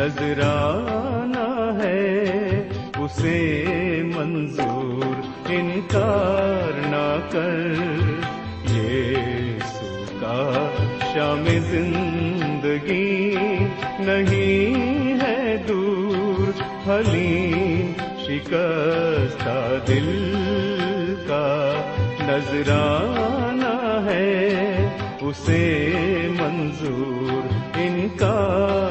نظرانہ ہے، اسے منظور انکار نہ کر۔ یہ کا شام زندگی نہیں ہے دور، حلیم شکستہ دل کا نذرانہ ہے، اسے منظور انکار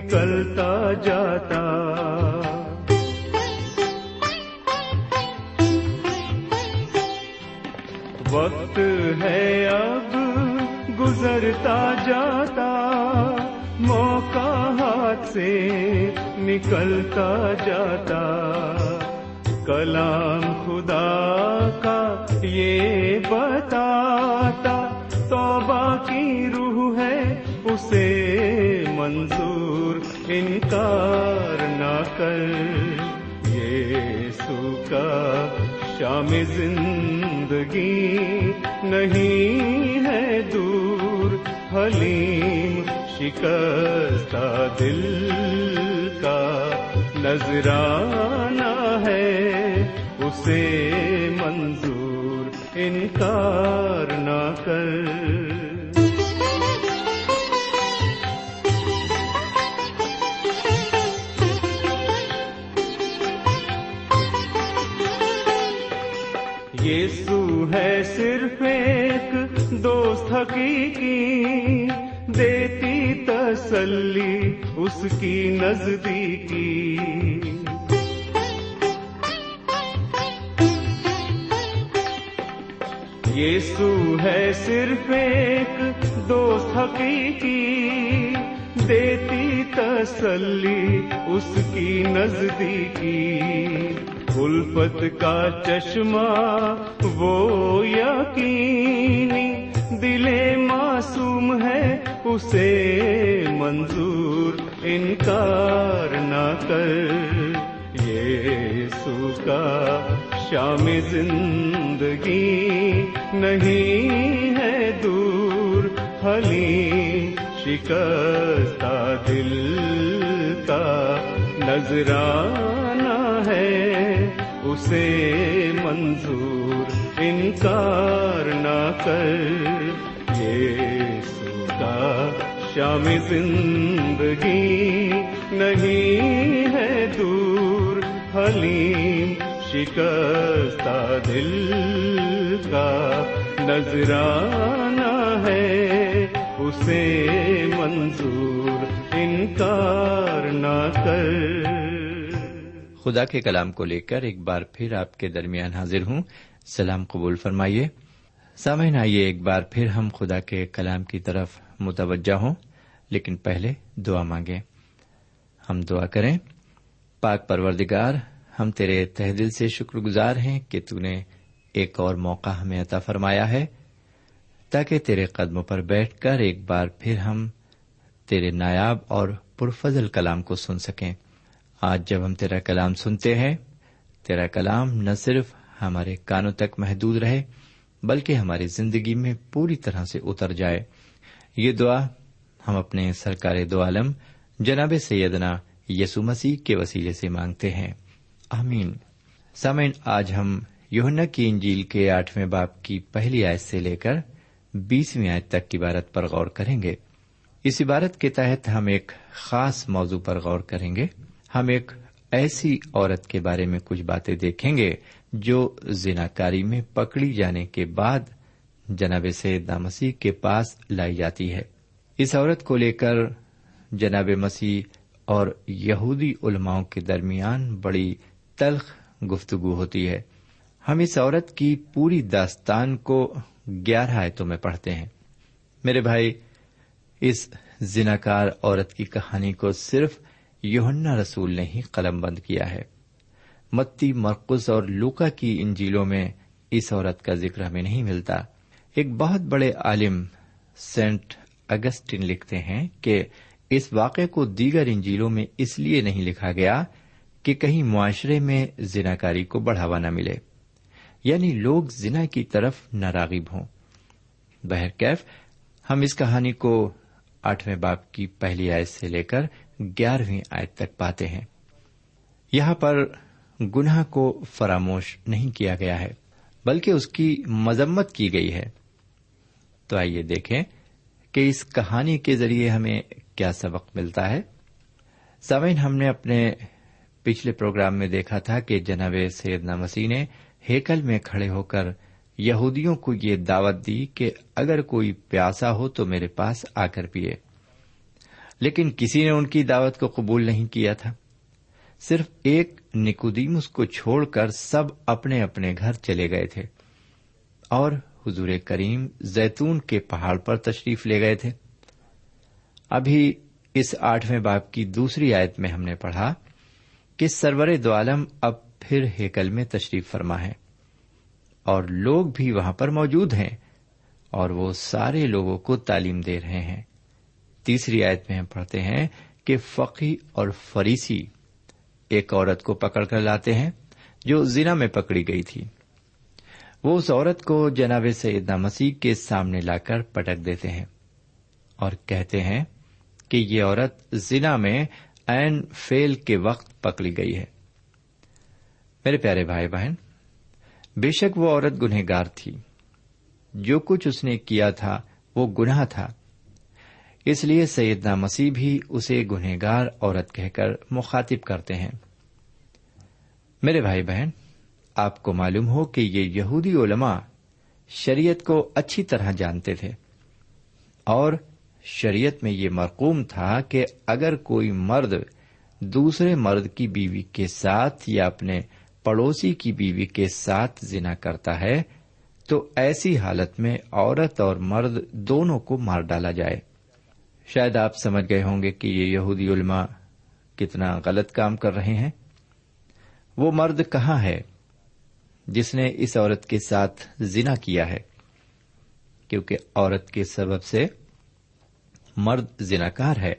نکلتا جاتا۔ وقت ہے اب، گزرتا جاتا۔ موقع ہاتھ سے نکلتا جاتا۔ کلام خدا کا یہ بتاتا۔ توبہ کی روح ہے، اسے منظور انکار نہ کر۔ یہ سوکا شام زندگی نہیں ہے دور۔ حلیم شکستہ دل کا نذرانہ ہے۔ اسے منظور انکار نہ کر۔ دوست حقیقی دیتی تسلی اس کی نزدیکی۔ یسو ہے صرف ایک دوست حقیقی دیتی تسلی اس کی نزدیکی۔ الفت کا چشمہ وہ یقینی دل معصوم ہے، اسے منظور انکار نہ کر۔ یہ کا شام زندگی نہیں ہے دور، حلی شکستہ دل کا نذرانہ ہے، اسے منظور انکار نہ کر۔ یہ کا شام زندگی نہیں ہے دور۔ حلیم شکستہ دل کا نذرانہ ہے۔ اسے منظور انکار نہ کر۔ خدا کے کلام کو لے کر ایک بار پھر آپ کے درمیان حاضر ہوں۔ سلام قبول فرمائیے۔ سامعین، آئیے ایک بار پھر ہم خدا کے کلام کی طرف متوجہ ہوں، لیکن پہلے دعا مانگے ہم دعا کریں، پاک پروردگار، ہم تیرے تہ دل سے شکر گزار ہیں کہ تو نے ایک اور موقع ہمیں عطا فرمایا ہے، تاکہ تیرے قدموں پر بیٹھ کر ایک بار پھر ہم تیرے نایاب اور پرفضل کلام کو سن سکیں۔ آج جب ہم تیرا کلام سنتے ہیں، تیرا کلام نہ صرف ہمارے کانوں تک محدود رہے، بلکہ ہماری زندگی میں پوری طرح سے اتر جائے۔ یہ دعا ہم اپنے سرکار دو عالم، جناب سیدنا یسو مسیح کے وسیلے سے مانگتے ہیں۔ آمین۔ سامعین، آج ہم یوہنا کی انجیل کے آٹھویں باپ کی پہلی آیت سے لے کر بیسویں آیت تک کی عبارت پر غور کریں گے۔ اس عبارت کے تحت ہم ایک خاص موضوع پر غور کریں گے۔ ہم ایک ایسی عورت کے بارے میں کچھ باتیں دیکھیں گے جو زناکاری میں پکڑی جانے کے بعد جناب سید مسیح کے پاس لائی جاتی ہے۔ اس عورت کو لے کر جناب مسیح اور یہودی علماؤں کے درمیان بڑی تلخ گفتگو ہوتی ہے۔ ہم اس عورت کی پوری داستان کو گیارہ آیتوں میں پڑھتے ہیں۔ میرے بھائی، اس زناکار عورت کی کہانی کو صرف یوہنا رسول نے ہی قلم بند کیا ہے۔ متی مرکز اور لوکا کی انجیلوں میں اس عورت کا ذکر ہمیں نہیں ملتا۔ ایک بہت بڑے عالم سینٹ اگسٹن لکھتے ہیں کہ اس واقعے کو دیگر انجیلوں میں اس لیے نہیں لکھا گیا کہ کہیں معاشرے میں زناکاری کو بڑھاوا نہ ملے۔ یعنی لوگ زنا کی طرف نہ راغب ہوں بہرکیف ہم اس کہانی کو آٹھویں باپ کی پہلی آیت سے لے کر گیارہویں آیت تک پاتے ہیں۔ یہاں پر گناہ کو فراموش نہیں کیا گیا ہے، بلکہ اس کی مذمت کی گئی ہے۔ تو آئیے دیکھیں کہ اس کہانی کے ذریعے ہمیں کیا سبق ملتا ہے۔ سوئن ہم نے اپنے پچھلے پروگرام میں دیکھا تھا کہ جناب سیدنا مسیح نے ہیکل میں کھڑے ہو کر یہودیوں کو یہ دعوت دی کہ اگر کوئی پیاسا ہو تو میرے پاس آ کر پیے لیکن کسی نے ان کی دعوت کو قبول نہیں کیا تھا۔ صرف ایک نکودیمس کو چھوڑ کر سب اپنے اپنے گھر چلے گئے تھے اور حضور کریم زیتون کے پہاڑ پر تشریف لے گئے تھے۔ ابھی اس آٹھویں باپ کی دوسری آیت میں ہم نے پڑھا کہ سرور دو عالم اب پھر ہیکل میں تشریف فرما ہے اور لوگ بھی وہاں پر موجود ہیں اور وہ سارے لوگوں کو تعلیم دے رہے ہیں۔ تیسری آیت میں ہم پڑھتے ہیں کہ فقی اور فریسی ایک عورت کو پکڑ کر لاتے ہیں جو زنا میں پکڑی گئی تھی۔ وہ اس عورت کو جناب سیدنا مسیح کے سامنے لا کر پٹک دیتے ہیں اور کہتے ہیں کہ یہ عورت زنا میں این فیل کے وقت پکڑی گئی ہے۔ میرے پیارے بھائی بہن، بے شک وہ عورت گنہگار تھی۔ جو کچھ اس نے کیا تھا وہ گناہ تھا۔ اس لیے سیدنا مسیح بھی اسے گنہگار عورت کہہ کر مخاطب کرتے ہیں۔ میرے بھائی بہن، آپ کو معلوم ہو کہ یہ یہودی علماء شریعت کو اچھی طرح جانتے تھے۔ اور شریعت میں یہ مرقوم تھا کہ اگر کوئی مرد دوسرے مرد کی بیوی کے ساتھ یا اپنے پڑوسی کی بیوی کے ساتھ زنا کرتا ہے، تو ایسی حالت میں عورت اور مرد دونوں کو مار ڈالا جائے۔ شاید آپ سمجھ گئے ہوں گے کہ یہ یہودی علماء کتنا غلط کام کر رہے ہیں۔ وہ مرد کہاں ہے جس نے اس عورت کے ساتھ زنا کیا ہے؟ کیونکہ عورت کے سبب سے مرد زناکار ہے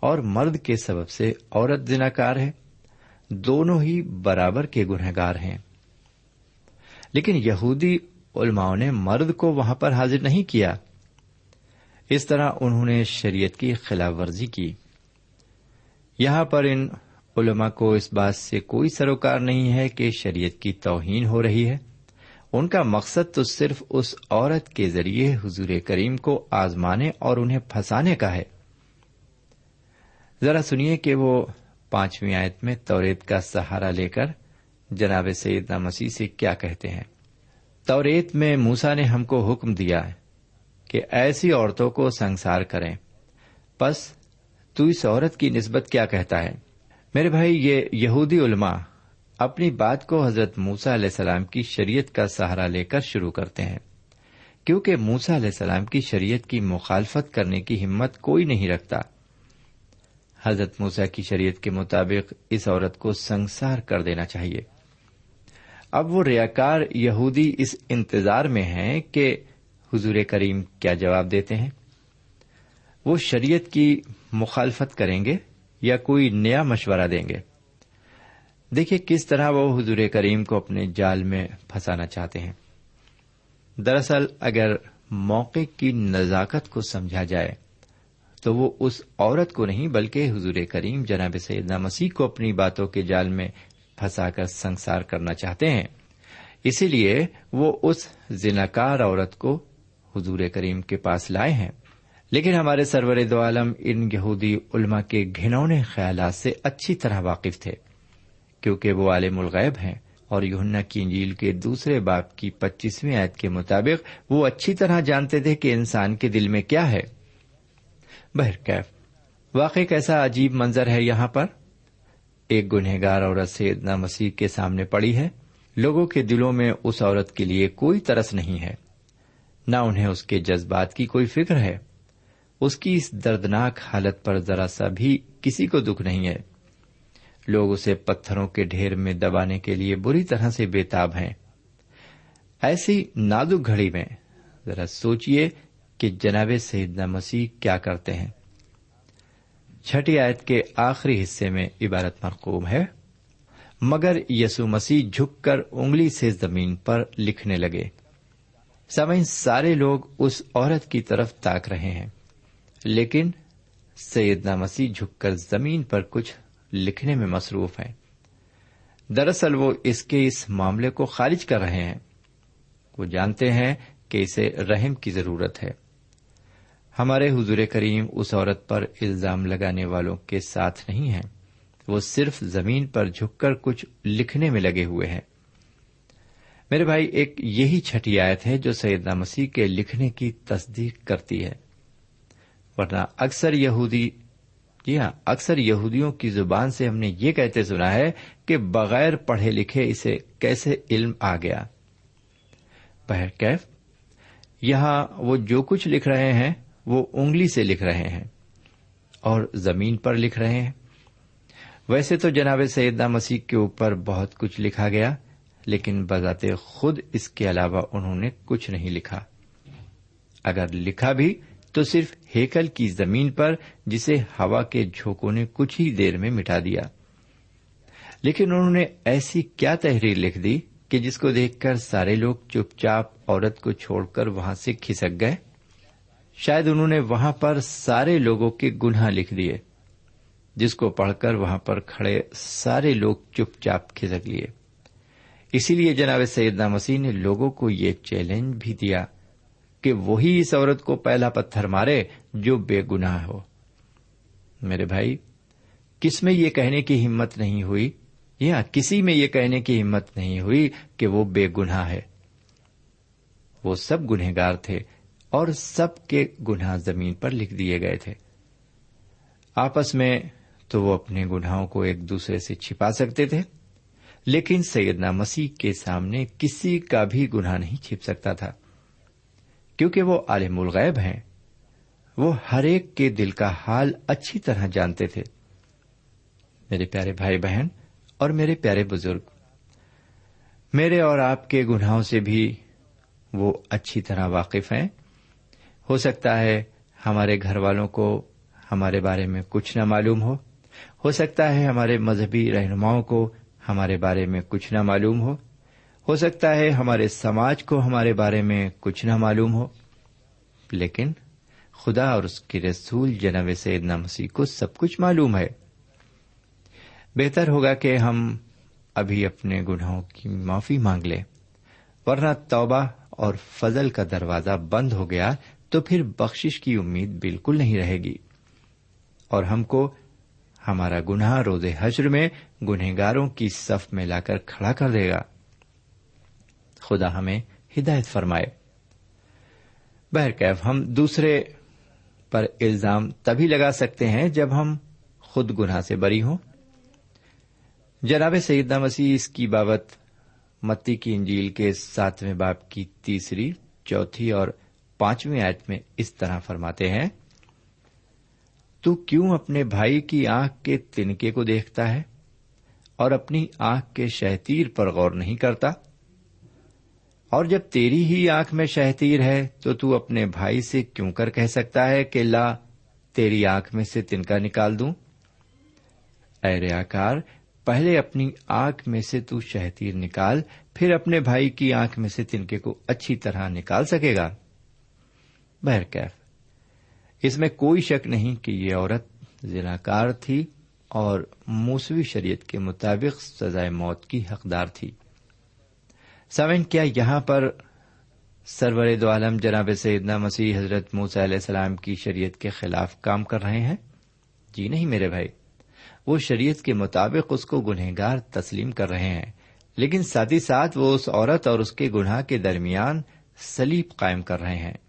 اور مرد کے سبب سے عورت زناکار ہے۔ دونوں ہی برابر کے گنہگار ہیں۔ لیکن یہودی علماؤں نے مرد کو وہاں پر حاضر نہیں کیا۔ اس طرح انہوں نے شریعت کی خلاف ورزی کی۔ یہاں پر ان علماء کو اس بات سے کوئی سروکار نہیں ہے کہ شریعت کی توہین ہو رہی ہے۔ ان کا مقصد تو صرف اس عورت کے ذریعے حضور کریم کو آزمانے اور انہیں پھنسانے کا ہے۔ ذرا سنیے کہ وہ پانچویں آیت میں توریت کا سہارا لے کر جناب سیدنا مسیح سے کیا کہتے ہیں۔ توریت میں موسا نے ہم کو حکم دیا ہے۔ کہ ایسی عورتوں کو سنسار کریں۔ پس تو اس عورت کی نسبت کیا کہتا ہے؟ میرے بھائی، یہ یہودی علماء اپنی بات کو حضرت موسا علیہ السلام کی شریعت کا سہارا لے کر شروع کرتے ہیں۔ کیونکہ موسا علیہ السلام کی شریعت کی مخالفت کرنے کی ہمت کوئی نہیں رکھتا۔ حضرت موسا کی شریعت کے مطابق اس عورت کو سنسار کر دینا چاہیے۔ اب وہ ریاکار یہودی اس انتظار میں ہیں کہ حضور کریم کیا جواب دیتے ہیں؟ وہ شریعت کی مخالفت کریں گے یا کوئی نیا مشورہ دیں گے؟ دیکھیے کس طرح وہ حضور کریم کو اپنے جال میں پھنسانا چاہتے ہیں۔ دراصل اگر موقع کی نزاکت کو سمجھا جائے تو وہ اس عورت کو نہیں بلکہ حضور کریم جناب سیدنا مسیح کو اپنی باتوں کے جال میں پھنسا کر سنسار کرنا چاہتے ہیں۔ اسی لیے وہ اس زناکار عورت کو حضور کریم کے پاس لائے ہیں۔ لیکن ہمارے سرور دو عالم ان یہودی علما کے گھنونے خیالات سے اچھی طرح واقف تھے، کیونکہ وہ عالم الغیب ہیں اور یوننا کی انجیل کے دوسرے باپ کی پچیسویں آیت کے مطابق وہ اچھی طرح جانتے تھے کہ انسان کے دل میں کیا ہے۔ بہرکیف واقع کیسا عجیب منظر ہے یہاں پر؟ ایک گنہگار عورت سیدنا مسیح کے سامنے پڑی ہے۔ لوگوں کے دلوں میں اس عورت کے لیے کوئی ترس نہیں ہے۔ نہ انہیں اس کے جذبات کی کوئی فکر ہے۔ اس کی اس دردناک حالت پر ذرا سا بھی کسی کو دکھ نہیں ہے۔ لوگ اسے پتھروں کے ڈھیر میں دبانے کے لیے بری طرح سے بےتاب ہیں۔ ایسی نازک گھڑی میں ذرا سوچیے کہ جناب سیدنا مسیح کیا کرتے ہیں۔ چھٹی آیت کے آخری حصے میں عبارت مرقوم ہے۔ مگر یسو مسیح جھک کر انگلی سے زمین پر لکھنے لگے۔ سمجھ سارے لوگ اس عورت کی طرف تاک رہے ہیں۔ لیکن سیدنا مسیح جھک کر زمین پر کچھ لکھنے میں مصروف ہیں۔ دراصل وہ اس کے اس معاملے کو خارج کر رہے ہیں۔ وہ جانتے ہیں کہ اسے رحم کی ضرورت ہے۔ ہمارے حضور کریم اس عورت پر الزام لگانے والوں کے ساتھ نہیں ہیں۔ وہ صرف زمین پر جھک کر کچھ لکھنے میں لگے ہوئے ہیں۔ میرے بھائی، ایک یہی چھٹی آیت ہے جو سیدنا مسیح کے لکھنے کی تصدیق کرتی ہے۔ ورنہ اکثر یہودی جی ہاں اکثر یہودیوں کی زبان سے ہم نے یہ کہتے سنا ہے کہ بغیر پڑھے لکھے اسے کیسے علم آ گیا۔ بہرکیف یہاں وہ جو کچھ لکھ رہے ہیں، وہ انگلی سے لکھ رہے ہیں اور زمین پر لکھ رہے ہیں۔ ویسے تو جناب سیدنا مسیح کے اوپر بہت کچھ لکھا گیا۔ لیکن بذات خود اس کے علاوہ انہوں نے کچھ نہیں لکھا۔ اگر لکھا بھی تو صرف ہیکل کی زمین پر جسے ہوا کے جھوکوں نے کچھ ہی دیر میں مٹا دیا۔ لیکن انہوں نے ایسی کیا تحریر لکھ دی کہ جس کو دیکھ کر سارے لوگ چپ چاپ عورت کو چھوڑ کر وہاں سے کھسک گئے۔ شاید انہوں نے وہاں پر سارے لوگوں کے گناہ لکھ دیے، جس کو پڑھ کر وہاں پر کھڑے سارے لوگ چپ چاپ کھسک لیے۔ اسی لیے جناب سیدنا مسیح نے لوگوں کو یہ چیلنج بھی دیا کہ وہی اس عورت کو پہلا پتھر مارے جو بے گناہ ہو۔ میرے بھائی، کس میں یہ کہنے کی ہمت نہیں ہوئی؟ یا کسی میں یہ کہنے کی ہمت نہیں ہوئی کہ وہ بے گناہ ہے؟ وہ سب گنہگار تھے اور سب کے گناہ زمین پر لکھ دیے گئے تھے۔ آپس میں تو وہ اپنے گناہوں کو ایک دوسرے سے چھپا سکتے تھے؟ لیکن سیدنا مسیح کے سامنے کسی کا بھی گناہ نہیں چھپ سکتا تھا۔ کیونکہ وہ عالم الغیب ہیں۔ وہ ہر ایک کے دل کا حال اچھی طرح جانتے تھے۔ میرے پیارے بھائی بہن اور میرے پیارے بزرگ، میرے اور آپ کے گناہوں سے بھی وہ اچھی طرح واقف ہیں۔ ہو سکتا ہے ہمارے گھر والوں کو ہمارے بارے میں کچھ نہ معلوم ہو۔ ہو سکتا ہے ہمارے مذہبی رہنماؤں کو ہمارے بارے میں کچھ نہ معلوم ہو۔ ہو سکتا ہے ہمارے سماج کو ہمارے بارے میں کچھ نہ معلوم ہو۔ لیکن خدا اور اس کے رسول جناب سیدنا مسیح کو سب کچھ معلوم ہے۔ بہتر ہوگا کہ ہم ابھی اپنے گناہوں کی معافی مانگ لیں۔ ورنہ توبہ اور فضل کا دروازہ بند ہو گیا تو پھر بخشش کی امید بالکل نہیں رہے گی۔ اور ہم کو ہمارا گناہ روز حجر میں گنہگاروں کی صف میں لا کر کھڑا کر دے گا۔ خدا ہمیں ہدایت فرمائے۔ بہرکیف ہم دوسرے پر الزام تبھی لگا سکتے ہیں جب ہم خود گناہ سے بری ہوں۔ جناب سیدہ مسیح اس کی بابت متی کی انجیل کے ساتویں باپ کی تیسری، چوتھی اور پانچویں آیت میں اس طرح فرماتے ہیں۔ تو کیوں اپنے بھائی کی آنکھ کے تنکے کو دیکھتا ہے اور اپنی آنکھ کے شہتیر پر غور نہیں کرتا؟ اور جب تیری ہی آنکھ میں شہتیر ہے تو تو اپنے بھائی سے کیوں کر کہہ سکتا ہے کہ لا، تیری آنکھ میں سے تنکا نکال دوں؟ اے ریاکار پہلے اپنی آنکھ میں سے تو شہتیر نکال، پھر اپنے بھائی کی آنکھ میں سے تنکے کو اچھی طرح نکال سکے گا؟ بہرکیف اس میں کوئی شک نہیں کہ یہ عورت ذراکار تھی اور موسوی شریعت کے مطابق سزائے موت کی حقدار تھی۔ سوین کیا یہاں پر سرور دو عالم جناب سیدنا مسیح حضرت موسی علیہ السلام کی شریعت کے خلاف کام کر رہے ہیں؟ جی نہیں میرے بھائی، وہ شریعت کے مطابق اس کو گنہگار تسلیم کر رہے ہیں، لیکن ساتھ ہی ساتھ وہ اس عورت اور اس کے گناہ کے درمیان سلیب قائم کر رہے ہیں۔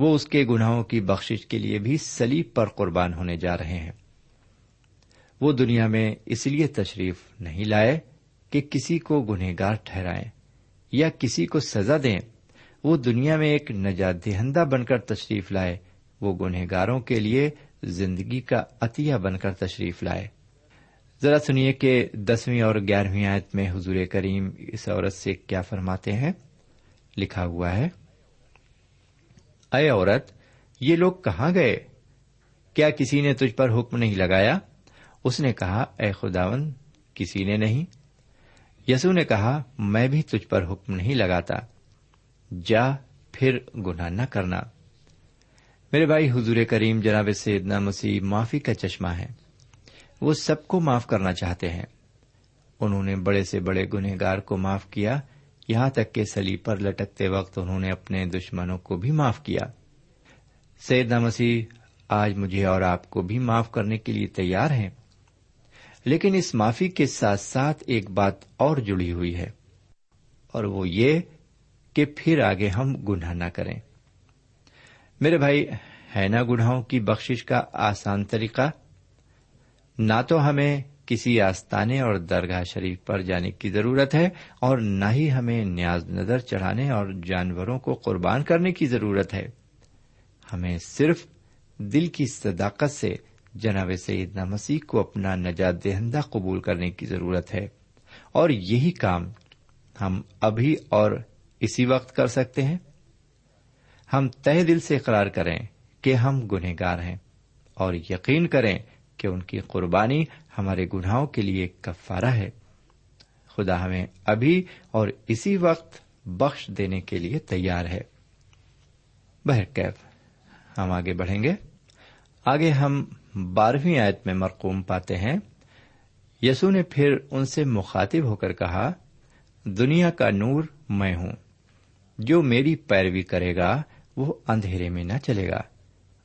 وہ اس کے گناہوں کی بخشش کے لیے بھی سلیب پر قربان ہونے جا رہے ہیں۔ وہ دنیا میں اس لیے تشریف نہیں لائے کہ کسی کو گنہگار ٹھہرائیں یا کسی کو سزا دیں۔ وہ دنیا میں ایک نجات دہندہ بن کر تشریف لائے۔ وہ گنہگاروں کے لیے زندگی کا عطیہ بن کر تشریف لائے۔ ذرا سنیے کہ دسویں اور گیارہویں آیت میں حضور کریم اس عورت سے کیا فرماتے ہیں؟ لکھا ہوا ہے اے عورت، یہ لوگ کہاں گئے؟ کیا کسی نے تجھ پر حکم نہیں لگایا؟ اس نے کہا، اے خداون کسی نے نہیں۔ یسو نے کہا، میں بھی تجھ پر حکم نہیں لگاتا۔ جا، پھر گناہ نہ کرنا۔ میرے بھائی، حضور کریم جناب سیدنا مسیح معافی کا چشمہ ہے۔ وہ سب کو معاف کرنا چاہتے ہیں۔ انہوں نے بڑے سے بڑے گنہگار کو معاف کیا۔ یہاں تک کہ سلی پر لٹکتے وقت انہوں نے اپنے دشمنوں کو بھی معاف کیا۔ سیدنا مسیح، آج مجھے اور آپ کو بھی معاف کرنے کے لیے تیار ہیں۔ لیکن اس معافی کے ساتھ ساتھ ایک بات اور جڑی ہوئی ہے، اور وہ یہ کہ پھر آگے ہم گناہ نہ کریں۔ میرے بھائی، ہے نا گناہوں کی بخشش کا آسان طریقہ؟ نہ تو ہمیں کسی آستانے اور درگاہ شریف پر جانے کی ضرورت ہے اور نہ ہی ہمیں نیاز نظر چڑھانے اور جانوروں کو قربان کرنے کی ضرورت ہے۔ ہمیں صرف دل کی صداقت سے جناب سیدنا مسیح کو اپنا نجات دہندہ قبول کرنے کی ضرورت ہے۔ اور یہی کام ہم ابھی اور اسی وقت کر سکتے ہیں۔ ہم تہ دل سے اقرار کریں کہ ہم گنہگار ہیں اور یقین کریں کہ ان کی قربانی ہمارے گناہوں کے لیے کفارہ ہے۔ خدا ہمیں ابھی اور اسی وقت بخش دینے کے لیے تیار ہے۔ بہرکیف ہم آگے بڑھیں گے۔ آگے ہم بارہویں آیت میں مرقوم پاتے ہیں۔ یسو نے پھر ان سے مخاطب ہو کر کہا، دنیا کا نور میں ہوں۔ جو میری پیروی کرے گا، وہ اندھیرے میں نہ چلے گا،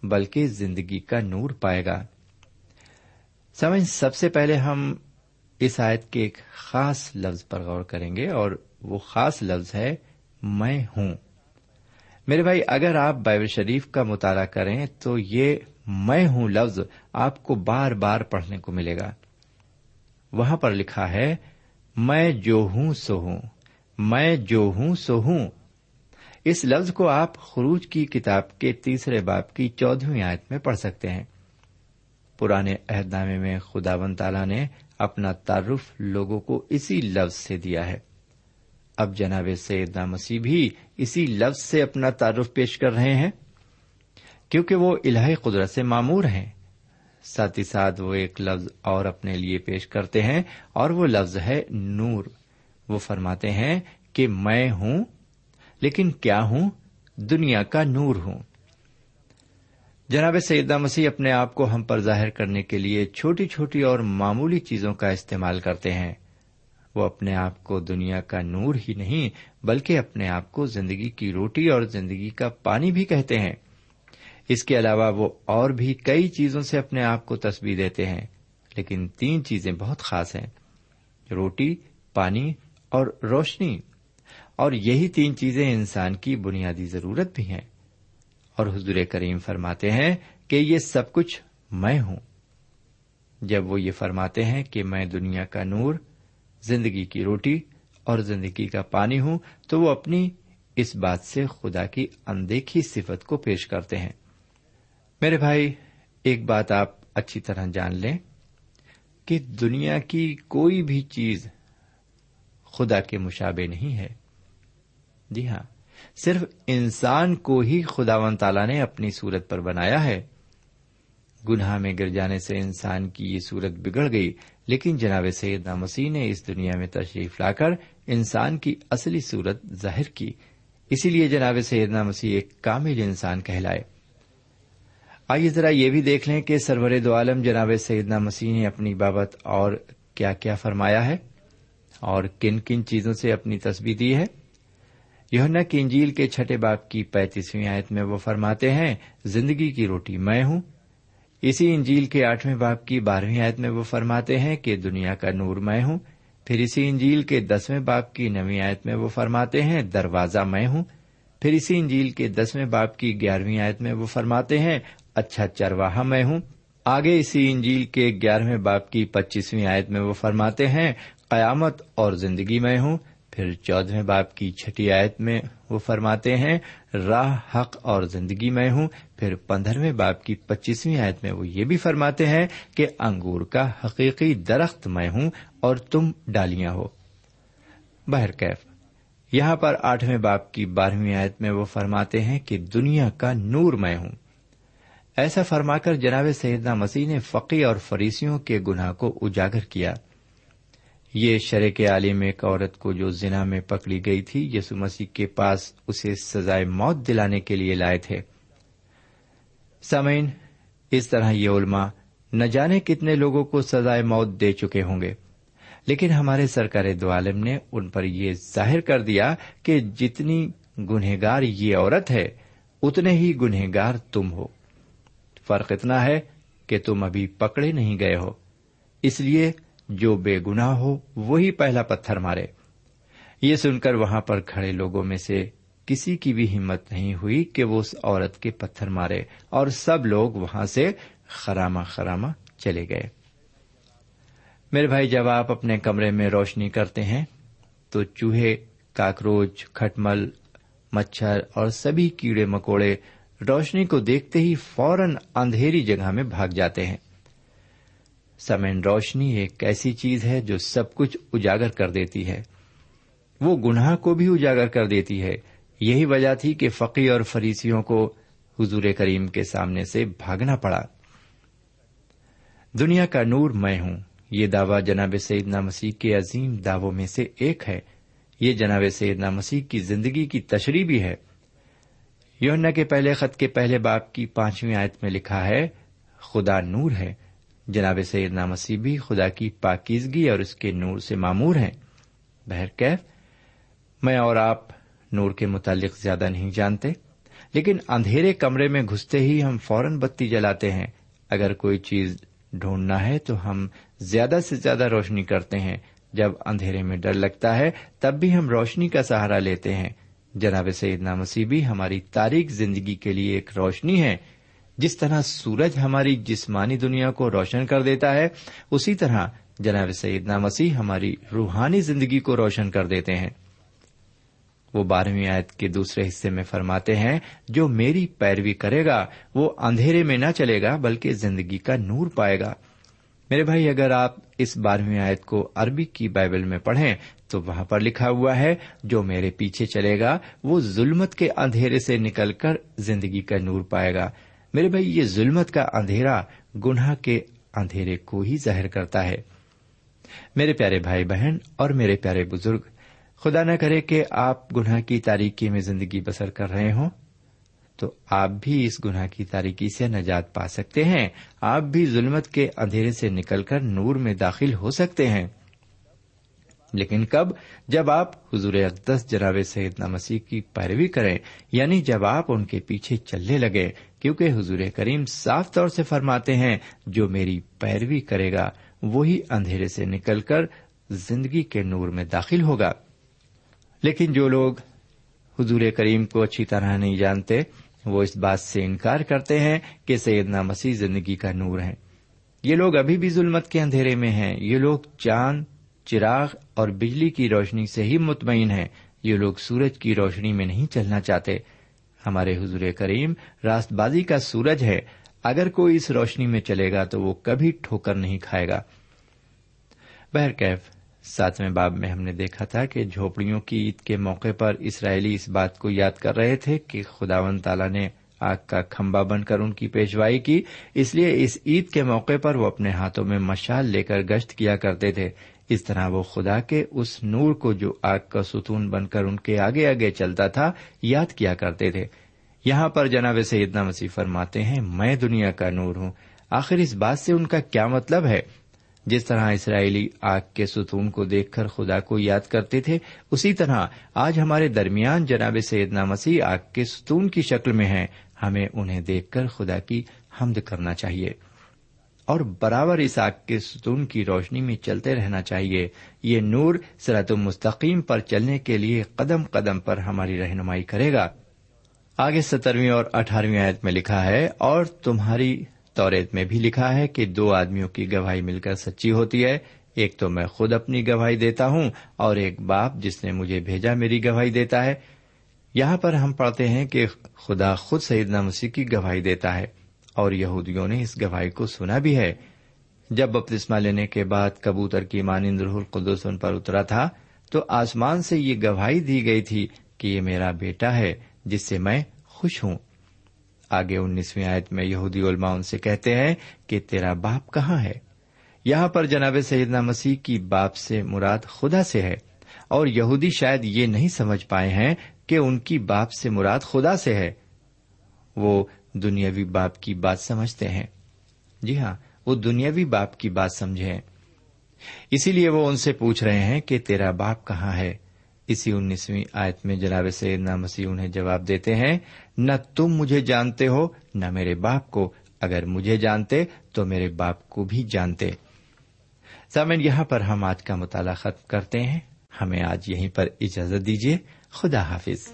بلکہ زندگی کا نور پائے گا۔ سمجھ، سب سے پہلے ہم اس آیت کے ایک خاص لفظ پر غور کریں گے اور وہ خاص لفظ ہے میں ہوں۔ میرے بھائی، اگر آپ بائبل شریف کا مطالعہ کریں تو یہ میں ہوں لفظ آپ کو بار بار پڑھنے کو ملے گا۔ وہاں پر لکھا ہے، میں جو ہوں سو ہوں، میں جو ہوں سو ہوں۔ اس لفظ کو آپ خروج کی کتاب کے تیسرے باپ کی چودہویں آیت میں پڑھ سکتے ہیں۔ پرانے عہد نامے میں خدا ون تعالیٰ نے اپنا تعارف لوگوں کو اسی لفظ سے دیا ہے۔ اب جناب سیدنا مسیح بھی اسی لفظ سے اپنا تعارف پیش کر رہے ہیں، کیونکہ وہ الہی قدرت سے معمور ہیں۔ ساتھ ہی ساتھ وہ ایک لفظ اور اپنے لیے پیش کرتے ہیں اور وہ لفظ ہے نور۔ وہ فرماتے ہیں کہ میں ہوں، لیکن کیا ہوں؟ دنیا کا نور ہوں۔ جناب سیدہ مسیح اپنے آپ کو ہم پر ظاہر کرنے کے لیے چھوٹی چھوٹی اور معمولی چیزوں کا استعمال کرتے ہیں۔ وہ اپنے آپ کو دنیا کا نور ہی نہیں، بلکہ اپنے آپ کو زندگی کی روٹی اور زندگی کا پانی بھی کہتے ہیں۔ اس کے علاوہ وہ اور بھی کئی چیزوں سے اپنے آپ کو تصویر دیتے ہیں، لیکن تین چیزیں بہت خاص ہیں۔ روٹی، پانی اور روشنی۔ اور یہی تین چیزیں انسان کی بنیادی ضرورت بھی ہیں۔ اور حضور کریم فرماتے ہیں کہ یہ سب کچھ میں ہوں۔ جب وہ یہ فرماتے ہیں کہ میں دنیا کا نور، زندگی کی روٹی اور زندگی کا پانی ہوں، تو وہ اپنی اس بات سے خدا کی اندیکھی صفت کو پیش کرتے ہیں۔ میرے بھائی، ایک بات آپ اچھی طرح جان لیں کہ دنیا کی کوئی بھی چیز خدا کے مشابے نہیں ہے۔ جی ہاں صرف انسان کو ہی خدا و تعالی نے اپنی صورت پر بنایا ہے۔ گناہ میں گر جانے سے انسان کی یہ صورت بگڑ گئی، لیکن جناب سید مسیح نے اس دنیا میں تشریف لا کر انسان کی اصلی صورت ظاہر کی۔ اسی لیے جناب سیدنا مسیح ایک کامل انسان کہلائے۔ آئیے ذرا یہ بھی دیکھ لیں کہ سرور دو عالم جناب سیدنا مسیح نے اپنی بابت اور کیا کیا فرمایا ہے اور کن کن چیزوں سے اپنی تصویر دی ہے۔ یونا کی انجیل کے چھٹے باپ کی پینتیسویں آیت میں وہ فرماتے ہیں، زندگی کی روٹی میں ہوں۔ اسی انجیل کے آٹھویں باپ کی بارہویں آیت میں وہ فرماتے ہیں کہ دنیا کا نور میں ہوں۔ پھر اسی انجیل کے دسویں باپ کی نویں آیت میں وہ فرماتے ہیں، دروازہ میں ہوں۔ پھر اسی انجیل کے دسویں باپ کی گیارہویں آیت میں وہ فرماتے ہیں اچھا چرواہا میں ہوں۔ آگے اسی انجیل کے گیارہویں باپ کی پچیسویں آیت میں وہ فرماتے ہیں، قیامت اور زندگی میں ہوں۔ پھر چودہویں باپ کی چھٹی آیت میں وہ فرماتے ہیں، راہ حق اور زندگی میں ہوں۔ پھر پندرہویں باپ کی پچیسویں آیت میں وہ یہ بھی فرماتے ہیں کہ انگور کا حقیقی درخت میں ہوں اور تم ڈالیاں ہو۔ بہرکیف یہاں پر آٹھویں باپ کی بارہویں آیت میں وہ فرماتے ہیں کہ دنیا کا نور میں ہوں۔ ایسا فرما کر جناب سیدنا مسیح نے فقی اور فریسیوں کے گناہ کو اجاگر کیا۔ یہ شرح کے عالم ایک عورت کو جو زنا میں پکڑی گئی تھی، یسو مسیح کے پاس اسے سزائے موت دلانے کے لیے لائے تھے۔ سمعین اس طرح یہ علماء نہ جانے کتنے لوگوں کو سزائے موت دے چکے ہوں گے۔ لیکن ہمارے سرکار دو عالم نے ان پر یہ ظاہر کر دیا کہ جتنی گنہگار یہ عورت ہے، اتنے ہی گنہگار تم ہو۔ فرق اتنا ہے کہ تم ابھی پکڑے نہیں گئے ہو۔ اس لیے جو بے گنا ہو، وہی پہلا پتھر مارے۔ یہ سن کر وہاں پر کھڑے لوگوں میں سے کسی کی بھی ہمت نہیں ہوئی کہ وہ اس عورت کے پتھر مارے اور سب لوگ وہاں سے خراما خراما چلے گئے۔ میرے بھائی، جب آپ اپنے کمرے میں روشنی کرتے ہیں تو چوہے، کاکروچ، کھٹمل، مچھر اور سبھی کیڑے مکوڑے روشنی کو دیکھتے ہی فوراً اندھیری جگہ میں بھاگ جاتے ہیں۔ سمین روشنی ایک ایسی چیز ہے جو سب کچھ اجاگر کر دیتی ہے۔ وہ گناہ کو بھی اجاگر کر دیتی ہے۔ یہی وجہ تھی کہ فقی اور فریسیوں کو حضور کریم کے سامنے سے بھاگنا پڑا۔ دنیا کا نور میں ہوں۔ یہ دعوی جناب سیدنا مسیح کے عظیم دعووں میں سے ایک ہے۔ یہ جناب سیدنا مسیح کی زندگی کی تشریح بھی ہے۔ یونا کے پہلے خط کے پہلے باپ کی پانچویں آیت میں لکھا ہے، خدا نور ہے۔ جناب سیدنا مسیح بھی خدا کی پاکیزگی اور اس کے نور سے معمور ہیں۔ بہرکیف میں اور آپ نور کے متعلق زیادہ نہیں جانتے، لیکن اندھیرے کمرے میں گھستے ہی ہم فوراً بتی جلاتے ہیں۔ اگر کوئی چیز ڈھونڈنا ہے تو ہم زیادہ سے زیادہ روشنی کرتے ہیں۔ جب اندھیرے میں ڈر لگتا ہے، تب بھی ہم روشنی کا سہارا لیتے ہیں۔ جناب سیدنا مسیح بھی ہماری تاریخ زندگی کے لیے ایک روشنی ہے۔ جس طرح سورج ہماری جسمانی دنیا کو روشن کر دیتا ہے، اسی طرح جناب سیدنا مسیح ہماری روحانی زندگی کو روشن کر دیتے ہیں۔ وہ بارہویں آیت کے دوسرے حصے میں فرماتے ہیں، جو میری پیروی کرے گا، وہ اندھیرے میں نہ چلے گا، بلکہ زندگی کا نور پائے گا۔ میرے بھائی، اگر آپ اس بارہویں آیت کو عربی کی بائبل میں پڑھیں، تو وہاں پر لکھا ہوا ہے، جو میرے پیچھے چلے گا، وہ ظلمت کے اندھیرے سے نکل کر زندگی کا نور پائے گا۔ میرے بھائی، یہ ظلمت کا اندھیرا گناہ کے اندھیرے کو ہی ظاہر کرتا ہے۔ میرے پیارے بھائی بہن اور میرے پیارے بزرگ، خدا نہ کرے کہ آپ گناہ کی تاریکی میں زندگی بسر کر رہے ہوں، تو آپ بھی اس گناہ کی تاریکی سے نجات پا سکتے ہیں۔ آپ بھی ظلمت کے اندھیرے سے نکل کر نور میں داخل ہو سکتے ہیں۔ لیکن کب؟ جب آپ حضور اقدس جناب سیدنا مسیح کی پیروی کریں یعنی جب آپ ان کے پیچھے چلنے لگے کیونکہ حضور کریم صاف طور سے فرماتے ہیں، جو میری پیروی کرے گا، وہی اندھیرے سے نکل کر زندگی کے نور میں داخل ہوگا۔ لیکن جو لوگ حضور کریم کو اچھی طرح نہیں جانتے، وہ اس بات سے انکار کرتے ہیں کہ سیدنا مسیح زندگی کا نور ہے یہ لوگ ابھی بھی ظلمت کے اندھیرے میں ہیں، یہ لوگ چاند چراغ اور بجلی کی روشنی سے ہی مطمئن ہیں۔ یہ لوگ سورج کی روشنی میں نہیں چلنا چاہتے۔ ہمارے حضور کریم راست بازی کا سورج ہے۔ اگر کوئی اس روشنی میں چلے گا تو وہ کبھی ٹھوکر نہیں کھائے گا۔ بہرکیف ساتویں باب میں ہم نے دیکھا تھا کہ جھوپڑیوں کی عید کے موقع پر اسرائیلی اس بات کو یاد کر رہے تھے کہ خداون تعالی نے آگ کا کھمبا بن کر ان کی پیشوائی کی۔ اس لیے اس عید کے موقع پر وہ اپنے ہاتھوں میں مشال لے کر گشت کیا کرتے تھے۔ اس طرح وہ خدا کے اس نور کو جو آگ کا ستون بن کر ان کے آگے آگے چلتا تھا، یاد کیا کرتے تھے۔ یہاں پر جناب سیدنا مسیح فرماتے ہیں، میں دنیا کا نور ہوں۔ آخر اس بات سے ان کا کیا مطلب ہے؟ جس طرح اسرائیلی آگ کے ستون کو دیکھ کر خدا کو یاد کرتے تھے، اسی طرح آج ہمارے درمیان جناب سیدنا مسیح آگ کے ستون کی شکل میں ہیں۔ ہمیں انہیں دیکھ کر خدا کی حمد کرنا چاہیے۔ اور برابر اس آگ کے ستون کی روشنی میں چلتے رہنا چاہیے۔ یہ نور سرت مستقیم پر چلنے کے لیے قدم قدم پر ہماری رہنمائی کرے گا۔ آگے سترویں اور اٹھارہویں آیت میں لکھا ہے، اور تمہاری توریت میں بھی لکھا ہے کہ دو آدمیوں کی گواہی مل کر سچی ہوتی ہے۔ ایک تو میں خود اپنی گواہی دیتا ہوں، اور ایک باپ جس نے مجھے بھیجا میری گواہی دیتا ہے۔ یہاں پر ہم پڑھتے ہیں کہ خدا خود سیدنا مسیح کی گواہی دیتا ہے۔ اور یہودیوں نے اس گواہی کو سنا بھی ہے۔ جب بپتسما لینے کے بعد کبوتر کی مانند روح القدس ان پر اترا تھا، تو آسمان سے یہ گواہی دی گئی تھی کہ یہ میرا بیٹا ہے، جس سے میں خوش ہوں۔ آگے انیسویں آیت میں یہودی علماء ان سے کہتے ہیں کہ تیرا باپ کہاں ہے؟ یہاں پر جناب سیدنا مسیح کی باپ سے مراد خدا سے ہے۔ اور یہودی شاید یہ نہیں سمجھ پائے ہیں کہ ان کی باپ سے مراد خدا سے ہے۔ وہ دنیاوی باپ کی بات سمجھتے ہیں۔ جی ہاں وہ دنیاوی باپ کی بات سمجھے اسی لیے وہ ان سے پوچھ رہے ہیں کہ تیرا باپ کہاں ہے؟ اسی انیسویں آیت میں جناب سیدنا مسیح انہیں جواب دیتے ہیں، نہ تم مجھے جانتے ہو، نہ میرے باپ کو۔ اگر مجھے جانتے، تو میرے باپ کو بھی جانتے۔ سامن یہاں پر ہم آج کا مطالعہ ختم کرتے ہیں۔ ہمیں آج یہیں پر اجازت دیجیے خدا حافظ۔